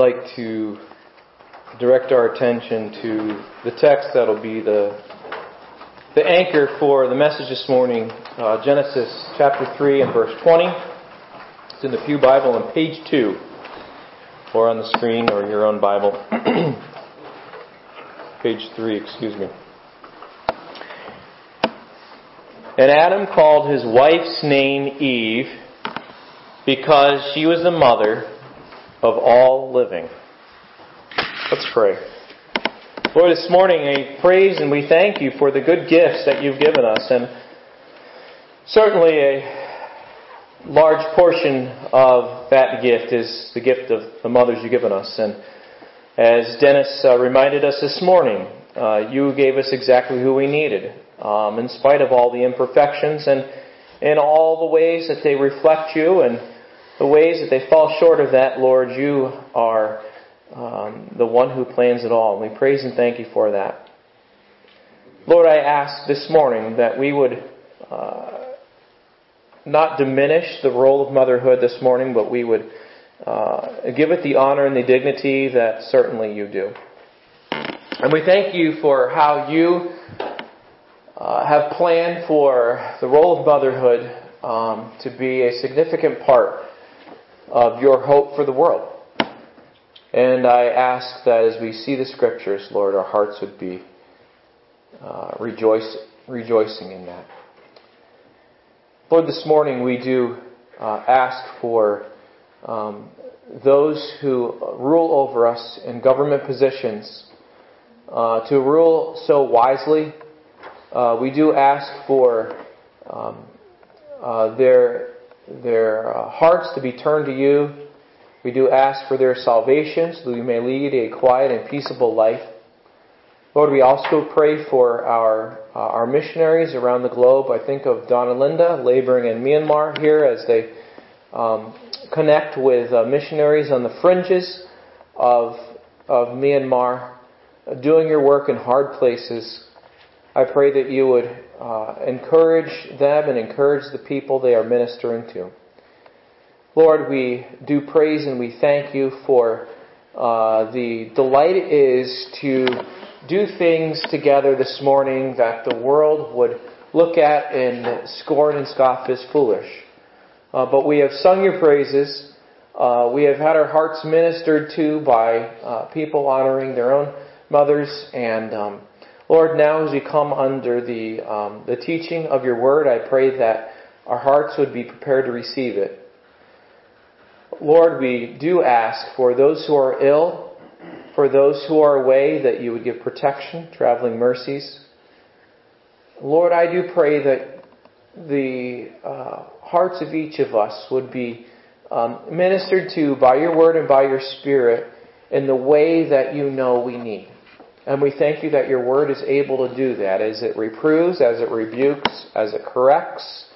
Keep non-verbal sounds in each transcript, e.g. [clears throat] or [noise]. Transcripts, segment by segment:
like to direct our attention to the text that'll be the the anchor for the message this morning, uh, Genesis chapter 3 and verse 20. It's in the Pew Bible on page 2, or on the screen, or your own Bible. [clears throat] page 3, excuse me. And Adam called his wife's name Eve because she was the mother of all living. Let's pray. Lord, this morning I praise and we thank you for the good gifts that you've given us, and certainly a large portion of that gift is the gift of the mothers you've given us. And as Dennis uh, reminded us this morning, uh, you gave us exactly who we needed, um, in spite of all the imperfections and in all the ways that they reflect you and the ways that they fall short of that, Lord, you are um, the one who plans it all. And we praise and thank you for that. Lord, I ask this morning that we would uh, not diminish the role of motherhood this morning, but we would uh, give it the honor and the dignity that certainly you do. And we thank you for how you uh, have planned for the role of motherhood um, to be a significant part of your hope for the world. And I ask that as we see the scriptures, Lord, our hearts would be uh, rejoice, rejoicing in that. Lord, this morning we do uh, ask for um, those who rule over us in government positions uh, to rule so wisely. Uh, we do ask for um, uh, their their uh, hearts to be turned to you. We do ask for their salvation so that we may lead a quiet and peaceable life. Lord, we also pray for our uh, our missionaries around the globe. I think of Don and Linda laboring in Myanmar here as they um, connect with uh, missionaries on the fringes of of Myanmar, doing your work in hard places. I pray that you would uh, encourage them and encourage the people they are ministering to. Lord, we do praise and we thank you for uh, the delight it is to do things together this morning that the world would look at and scorn and scoff as foolish. Uh, but we have sung your praises. Uh, we have had our hearts ministered to by uh, people honoring their own mothers and um, Lord, now as we come under the, um, the teaching of your word, I pray that our hearts would be prepared to receive it. Lord, we do ask for those who are ill, for those who are away, that you would give protection, traveling mercies. Lord, I do pray that the uh, hearts of each of us would be um, ministered to by your word and by your spirit in the way that you know we need. And we thank you that your word is able to do that as it reproves, as it rebukes, as it corrects,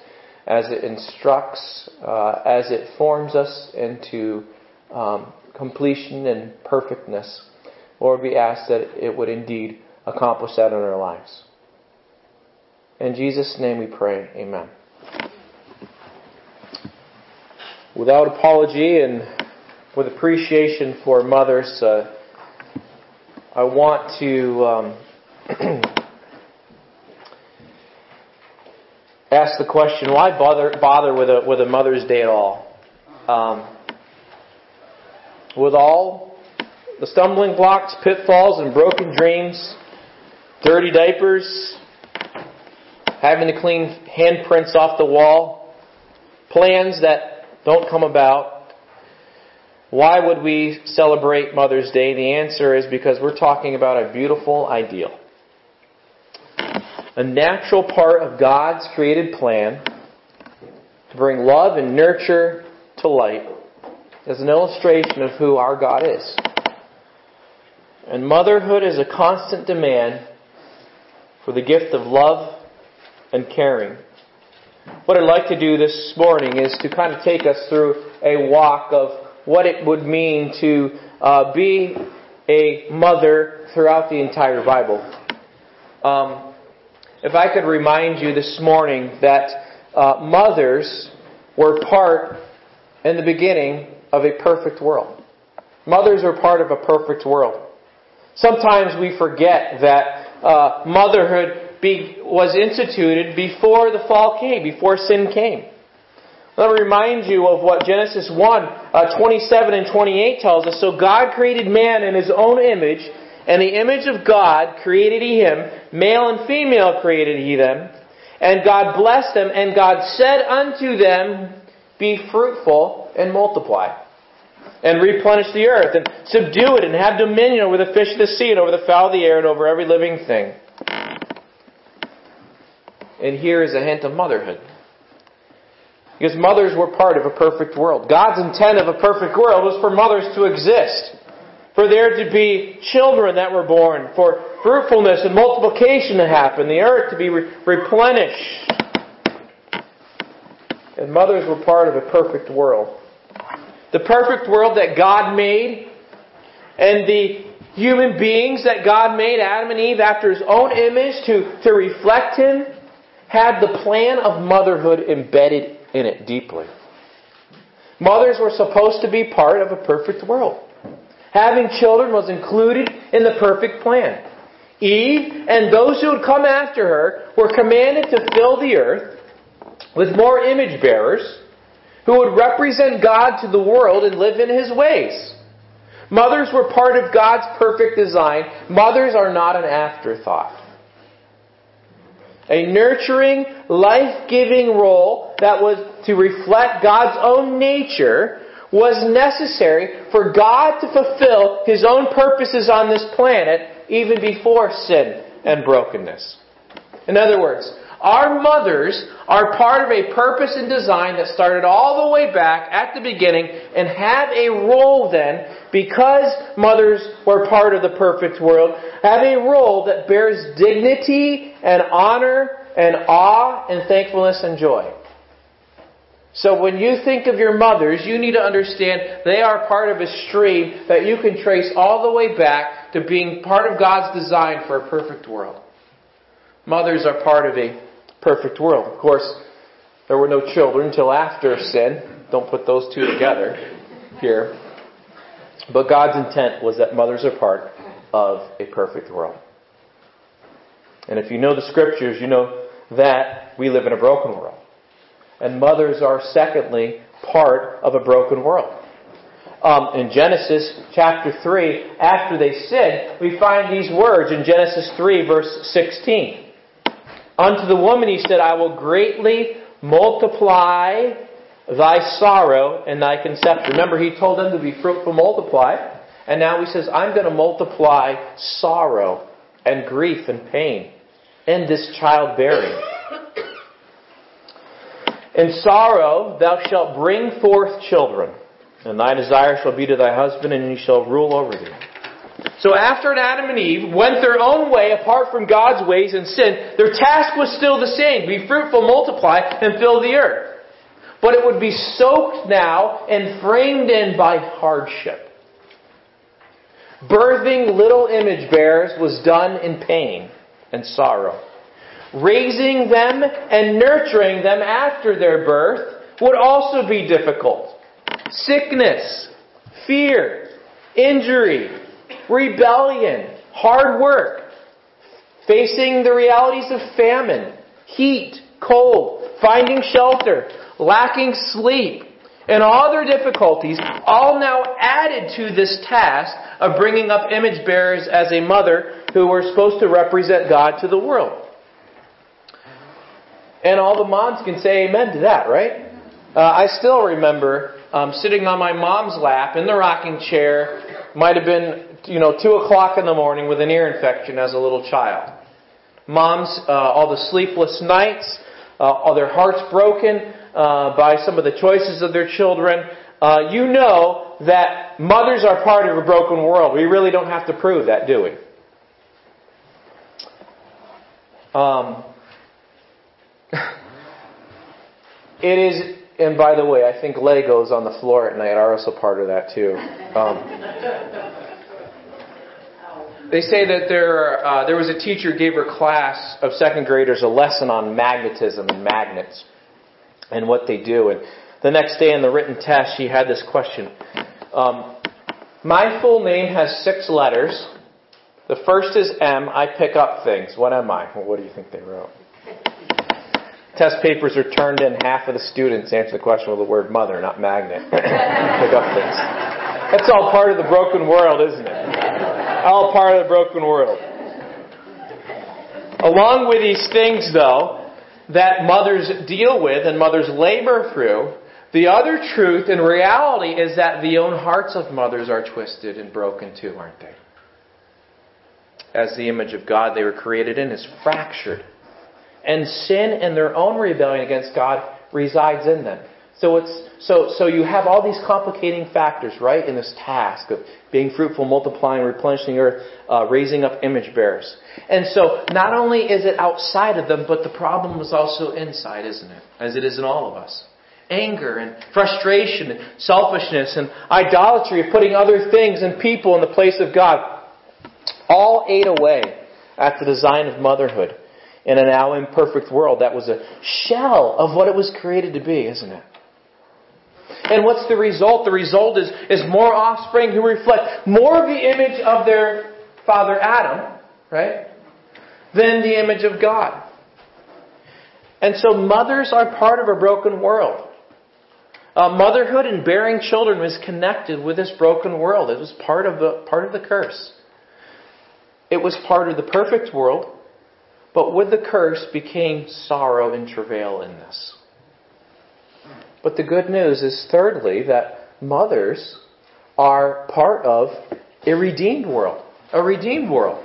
as it instructs, uh, as it forms us into um, completion and perfectness. Lord, we ask that it would indeed accomplish that in our lives. In Jesus' name we pray. Amen. Without apology and with appreciation for mothers, uh, I want to um, [clears throat] ask the question: Why bother bother with a with a Mother's Day at all? Um, with all the stumbling blocks, pitfalls, and broken dreams, dirty diapers, having to clean handprints off the wall, plans that don't come about, why would we celebrate Mother's Day? The answer is because we're talking about a beautiful ideal. A natural part of God's created plan to bring love and nurture to light as an illustration of who our God is. And motherhood is a constant demand for the gift of love and caring. What I'd like to do this morning is to kind of take us through a walk of what it would mean to uh, be a mother throughout the entire Bible. Um, if I could remind you this morning that uh, mothers were part in the beginning of a perfect world. Mothers are part of a perfect world. Sometimes we forget that uh, motherhood be, was instituted before the fall came, before sin came. Let me remind you of what Genesis 1, uh, 27 and 28 tells us. So God created man in his own image, and the image of God created he him, male and female created he them. And God blessed them, and God said unto them, Be fruitful and multiply and replenish the earth and subdue it and have dominion over the fish of the sea and over the fowl of the air and over every living thing. And here is a hint of motherhood. Because mothers were part of a perfect world. God's intent of a perfect world was for mothers to exist. For there to be children that were born. For fruitfulness and multiplication to happen. The earth to be re- replenished. And mothers were part of a perfect world the perfect world that God made, and the human beings that God made, Adam and Eve, after His own image to, to reflect Him, had the plan of motherhood embedded in it deeply. Mothers were supposed to be part of a perfect world. Having children was included in the perfect plan. Eve and those who would come after her were commanded to fill the earth with more image bearers who would represent God to the world and live in His ways. Mothers were part of God's perfect design. Mothers are not an afterthought. A nurturing, life-giving role that was to reflect God's own nature was necessary for God to fulfill His own purposes on this planet even before sin and brokenness. In other words, our mothers are part of a purpose and design that started all the way back at the beginning and have a role then, because mothers were part of the perfect world, have a role that bears dignity and honor and awe and thankfulness and joy. So when you think of your mothers, you need to understand they are part of a stream that you can trace all the way back to being part of God's design for a perfect world. Mothers are part of a perfect world. Of course, there were no children until after sin. Don't put those two together here. But God's intent was that mothers are part of a perfect world. And if you know the scriptures, you know that we live in a broken world. And mothers are, secondly, part of a broken world. Um, in Genesis chapter 3, after they sinned, we find these words in Genesis 3, verse 16. Unto the woman he said, I will greatly multiply thy sorrow and thy conception. Remember, he told them to be fruitful, multiply. And now he says, I'm going to multiply sorrow and grief and pain in this childbearing. In sorrow thou shalt bring forth children, and thy desire shall be to thy husband, and he shall rule over thee. So after Adam and Eve went their own way apart from God's ways and sin, their task was still the same. Be fruitful, multiply, and fill the earth. But it would be soaked now and framed in by hardship. Birthing little image bearers was done in pain and sorrow. Raising them and nurturing them after their birth would also be difficult. Sickness, fear, injury, rebellion, hard work, facing the realities of famine, heat, cold, finding shelter, lacking sleep, and all their difficulties, all now added to this task of bringing up image bearers as a mother who were supposed to represent God to the world. And all the moms can say amen to that, right? Uh, I still remember um, sitting on my mom's lap in the rocking chair. Might have been you know, 2 o'clock in the morning with an ear infection as a little child. Moms, uh, all the sleepless nights, uh, all their hearts broken uh, by some of the choices of their children. Uh, you know that mothers are part of a broken world. We really don't have to prove that, do we? Um, [laughs] it is, and by the way, I think Legos on the floor at night are also part of that too. Um, they say that there, uh, there was a teacher gave her class of second graders a lesson on magnetism and magnets and what they do. And the next day in the written test, she had this question. Um, My full name has six letters. The first is M. I pick up things. What am I? Well, what do you think they wrote? Test papers are turned in. Half of the students answer the question with the word mother, not magnet. [laughs] pick up things. That's all part of the broken world, isn't it? All part of the broken world. Along with these things, though, that mothers deal with and mothers labor through, the other truth and reality is that the own hearts of mothers are twisted and broken too, aren't they? As the image of God they were created in is fractured. And sin and their own rebellion against God resides in them. So it's so so you have all these complicating factors, right, in this task of being fruitful, multiplying, replenishing earth, uh, raising up image bearers. And so not only is it outside of them, but the problem is also inside, isn't it? As it is in all of us. Anger and frustration and selfishness and idolatry of putting other things and people in the place of God all ate away at the design of motherhood in a now imperfect world that was a shell of what it was created to be, isn't it? And what's the result? The result is, is more offspring who reflect more of the image of their father Adam, right? Than the image of God. And so mothers are part of a broken world. Uh, motherhood and bearing children was connected with this broken world. It was part of the part of the curse. It was part of the perfect world, but with the curse became sorrow and travail in this. But the good news is, thirdly, that mothers are part of a redeemed world. A redeemed world.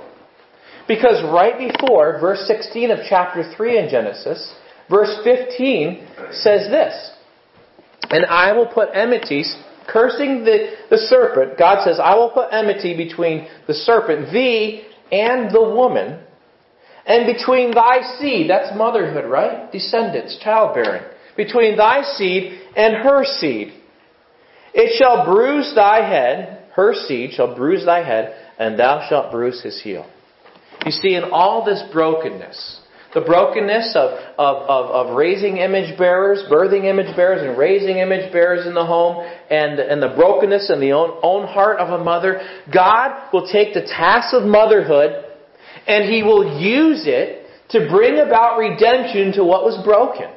Because right before verse 16 of chapter 3 in Genesis, verse 15 says this And I will put enmities, cursing the, the serpent. God says, I will put enmity between the serpent, thee, and the woman, and between thy seed, that's motherhood, right? Descendants, childbearing between thy seed and her seed. It shall bruise thy head, her seed shall bruise thy head, and thou shalt bruise his heel. You see, in all this brokenness, the brokenness of, of, of, of, raising image bearers, birthing image bearers, and raising image bearers in the home, and, and the brokenness in the own, own heart of a mother, God will take the task of motherhood and He will use it to bring about redemption to what was broken.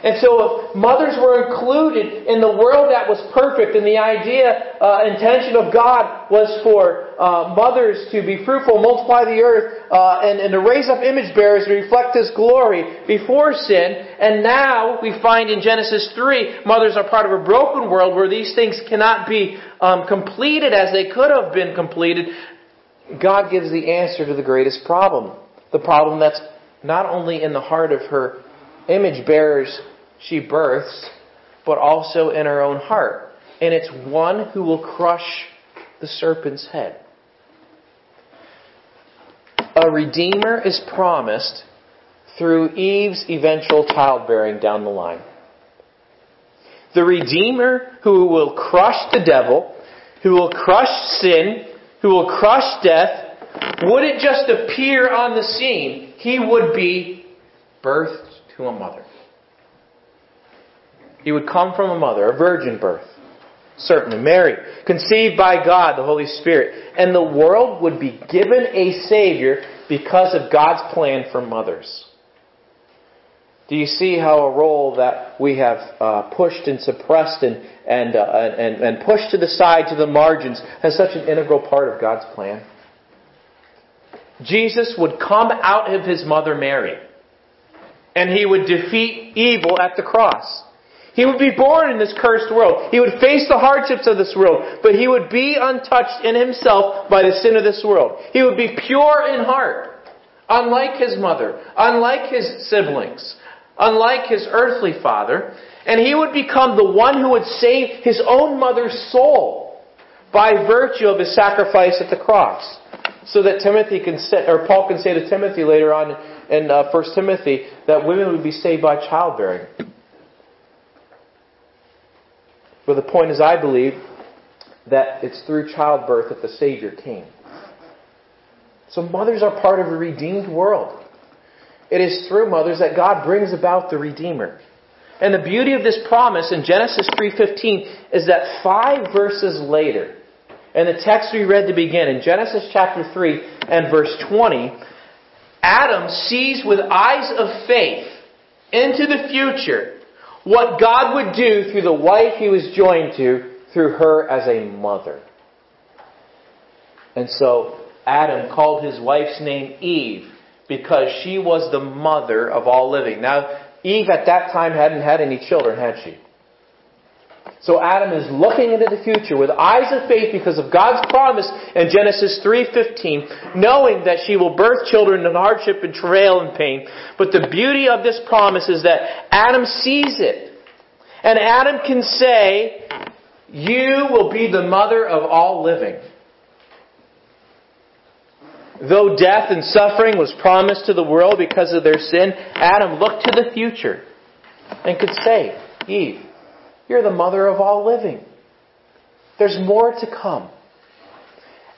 And so if mothers were included in the world that was perfect and the idea, uh, intention of God was for uh, mothers to be fruitful, multiply the earth, uh, and, and to raise up image bearers to reflect His glory before sin, and now we find in Genesis 3, mothers are part of a broken world where these things cannot be um, completed as they could have been completed, God gives the answer to the greatest problem. The problem that's not only in the heart of her image bearers she births, but also in her own heart. And it's one who will crush the serpent's head. A redeemer is promised through Eve's eventual childbearing down the line. The redeemer who will crush the devil, who will crush sin, who will crush death, wouldn't just appear on the scene. He would be birthed to a mother. He would come from a mother, a virgin birth. Certainly, Mary, conceived by God, the Holy Spirit. And the world would be given a Savior because of God's plan for mothers. Do you see how a role that we have uh, pushed and suppressed and, and, uh, and, and pushed to the side, to the margins, has such an integral part of God's plan? Jesus would come out of his mother Mary, and he would defeat evil at the cross. He would be born in this cursed world. He would face the hardships of this world, but he would be untouched in himself by the sin of this world. He would be pure in heart, unlike his mother, unlike his siblings, unlike his earthly father, and he would become the one who would save his own mother's soul by virtue of his sacrifice at the cross. So that Timothy can say, or Paul can say to Timothy later on in uh, 1 Timothy that women would be saved by childbearing. But the point is, I believe that it's through childbirth that the Savior came. So mothers are part of a redeemed world. It is through mothers that God brings about the Redeemer. And the beauty of this promise in Genesis 3:15 is that 5 verses later, in the text we read to begin in Genesis chapter 3 and verse 20, Adam sees with eyes of faith into the future what God would do through the wife he was joined to through her as a mother. And so Adam called his wife's name Eve because she was the mother of all living. Now, Eve at that time hadn't had any children, had she? So Adam is looking into the future with eyes of faith because of God's promise in Genesis 3:15, knowing that she will birth children in hardship and travail and pain. But the beauty of this promise is that Adam sees it. And Adam can say, "You will be the mother of all living." Though death and suffering was promised to the world because of their sin, Adam looked to the future and could say, Eve, you're the mother of all living. There's more to come.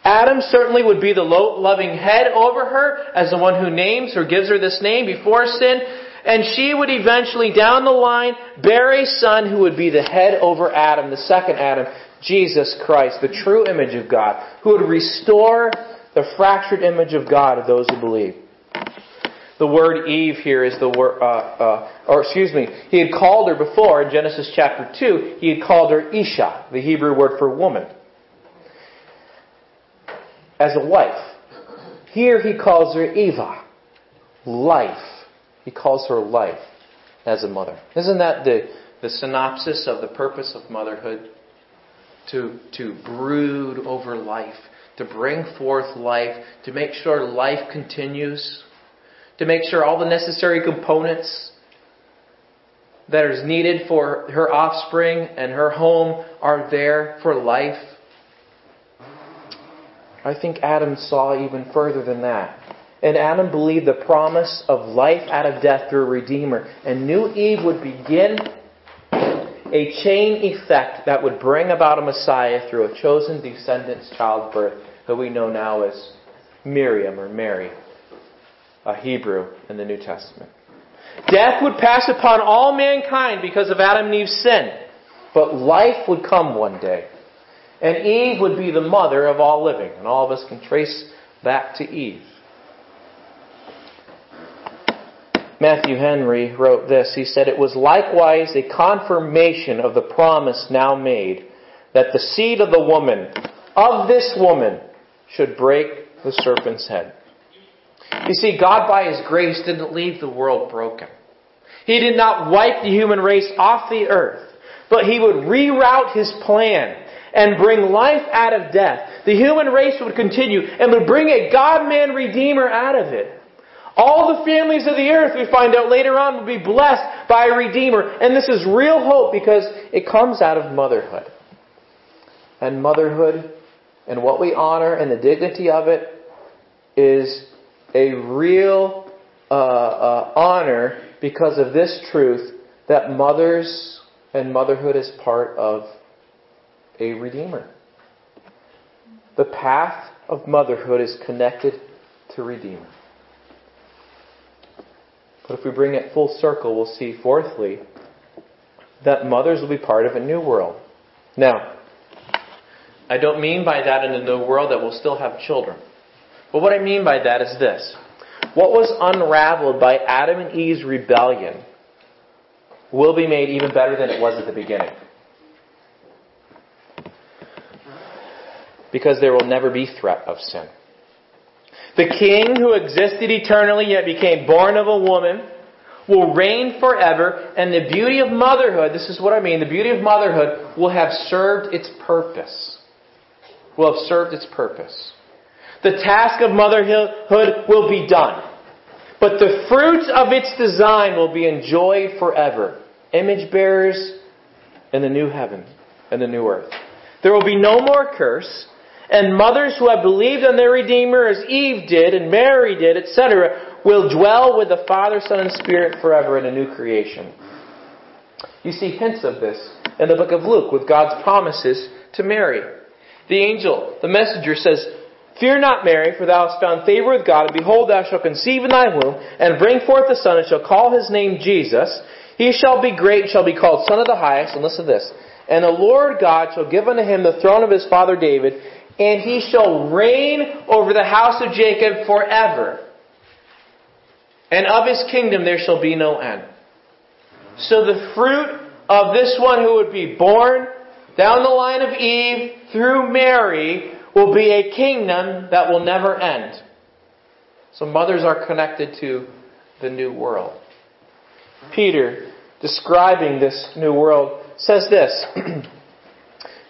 Adam certainly would be the loving head over her as the one who names or gives her this name before sin. And she would eventually, down the line, bear a son who would be the head over Adam, the second Adam, Jesus Christ, the true image of God, who would restore the fractured image of God of those who believe. The word Eve here is the word, uh, uh, or excuse me, he had called her before in Genesis chapter 2, he had called her Isha, the Hebrew word for woman, as a wife. Here he calls her Eva, life. He calls her life as a mother. Isn't that the, the synopsis of the purpose of motherhood? To, to brood over life, to bring forth life, to make sure life continues, to make sure all the necessary components that is needed for her offspring and her home are there for life. I think Adam saw even further than that. And Adam believed the promise of life out of death through a Redeemer and knew Eve would begin a chain effect that would bring about a Messiah through a chosen descendant's childbirth who we know now as Miriam or Mary, a Hebrew in the New Testament. Death would pass upon all mankind because of Adam and Eve's sin, but life would come one day. And Eve would be the mother of all living, and all of us can trace back to Eve. Matthew Henry wrote this. He said, It was likewise a confirmation of the promise now made that the seed of the woman, of this woman, should break the serpent's head. You see, God by His grace didn't leave the world broken. He did not wipe the human race off the earth, but He would reroute His plan and bring life out of death. The human race would continue and would bring a God-man redeemer out of it. All the families of the earth, we find out later on, will be blessed by a redeemer. And this is real hope because it comes out of motherhood. And motherhood and what we honor and the dignity of it is a real uh, uh, honor because of this truth that mothers and motherhood is part of a redeemer. The path of motherhood is connected to redeemer. But if we bring it full circle, we'll see, fourthly, that mothers will be part of a new world. Now, I don't mean by that in a new world that we'll still have children. But what I mean by that is this. What was unraveled by Adam and Eve's rebellion will be made even better than it was at the beginning. Because there will never be threat of sin. The king who existed eternally yet became born of a woman will reign forever and the beauty of motherhood, this is what I mean, the beauty of motherhood will have served its purpose. Will have served its purpose. The task of motherhood will be done. But the fruits of its design will be enjoyed forever. Image bearers in the new heaven and the new earth. There will be no more curse, and mothers who have believed on their Redeemer as Eve did and Mary did, etc., will dwell with the Father, Son, and Spirit forever in a new creation. You see hints of this in the book of Luke with God's promises to Mary. The angel, the messenger says, Fear not, Mary, for thou hast found favor with God, and behold, thou shalt conceive in thy womb, and bring forth a son, and shall call his name Jesus. He shall be great, and shall be called Son of the Highest, and listen to this. And the Lord God shall give unto him the throne of his father David, and he shall reign over the house of Jacob forever. And of his kingdom there shall be no end. So the fruit of this one who would be born down the line of Eve through Mary will be a kingdom that will never end. So mothers are connected to the new world. Peter, describing this new world, says this [clears throat]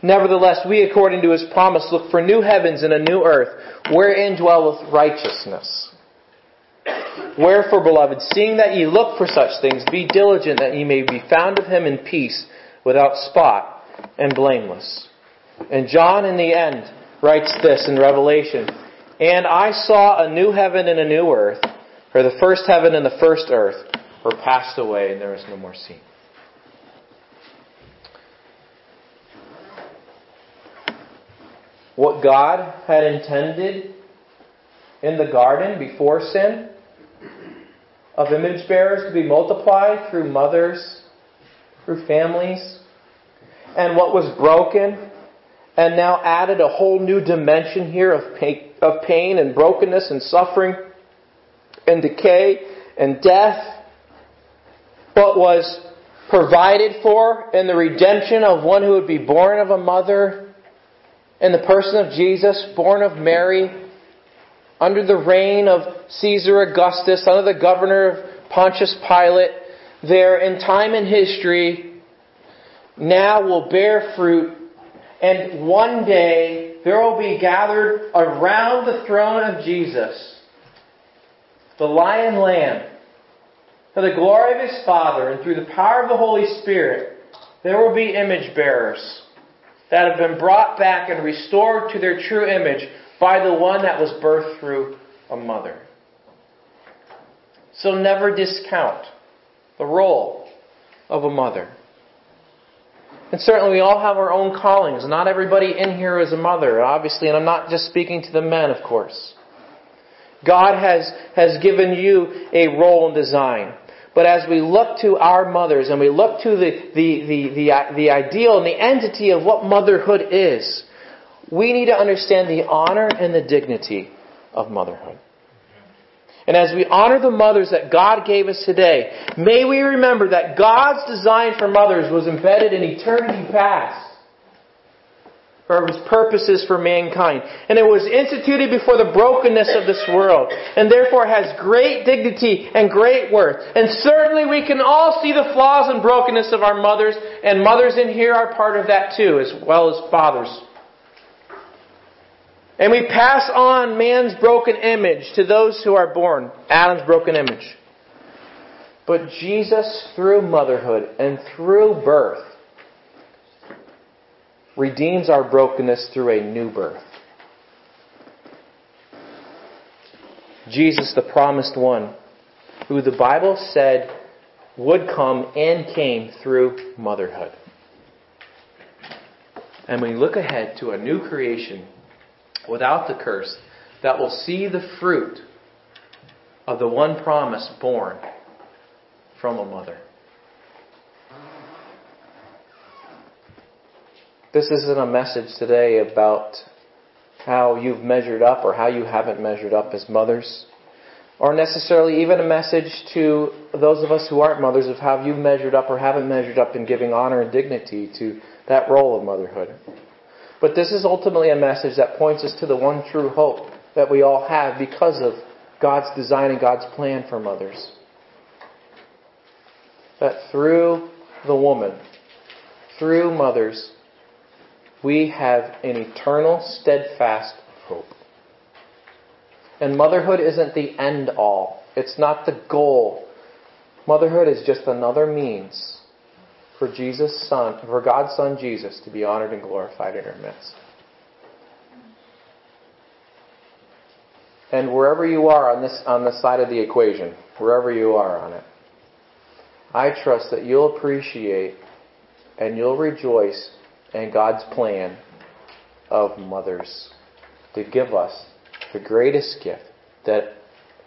Nevertheless, we, according to his promise, look for new heavens and a new earth, wherein dwelleth righteousness. Wherefore, beloved, seeing that ye look for such things, be diligent that ye may be found of him in peace, without spot, and blameless. And John, in the end, writes this in Revelation And I saw a new heaven and a new earth, for the first heaven and the first earth were passed away, and there was no more sea. What God had intended in the garden before sin of image bearers to be multiplied through mothers, through families, and what was broken and now added a whole new dimension here of pain, of pain and brokenness and suffering and decay and death, but was provided for in the redemption of one who would be born of a mother in the person of Jesus, born of Mary, under the reign of Caesar Augustus, under the governor of Pontius Pilate, there in time and history, now will bear fruit, and one day there will be gathered around the throne of Jesus the lion lamb for the glory of his Father and through the power of the Holy Spirit, there will be image bearers that have been brought back and restored to their true image by the one that was birthed through a mother. So never discount the role of a mother. And certainly we all have our own callings. Not everybody in here is a mother, obviously, and I'm not just speaking to the men, of course. God has, has given you a role and design. But as we look to our mothers and we look to the, the, the, the, the ideal and the entity of what motherhood is, we need to understand the honor and the dignity of motherhood. And as we honor the mothers that God gave us today, may we remember that God's design for mothers was embedded in eternity past for his purposes for mankind. And it was instituted before the brokenness of this world, and therefore has great dignity and great worth. And certainly we can all see the flaws and brokenness of our mothers, and mothers in here are part of that too, as well as fathers. And we pass on man's broken image to those who are born, Adam's broken image. But Jesus, through motherhood and through birth, redeems our brokenness through a new birth. Jesus, the promised one, who the Bible said would come and came through motherhood. And we look ahead to a new creation without the curse that will see the fruit of the one promise born from a mother. This isn't a message today about how you've measured up or how you haven't measured up as mothers, or necessarily even a message to those of us who aren't mothers of how you've measured up or haven't measured up in giving honor and dignity to that role of motherhood. But this is ultimately a message that points us to the one true hope that we all have because of God's design and God's plan for mothers. That through the woman, through mothers, we have an eternal, steadfast hope. And motherhood isn't the end all. It's not the goal. Motherhood is just another means for Jesus' Son, for God's Son Jesus to be honored and glorified in our midst. And wherever you are on this on the side of the equation, wherever you are on it, I trust that you'll appreciate and you'll rejoice in God's plan of mothers to give us the greatest gift that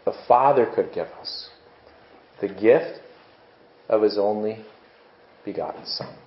the father could give us the gift of his only begotten Son.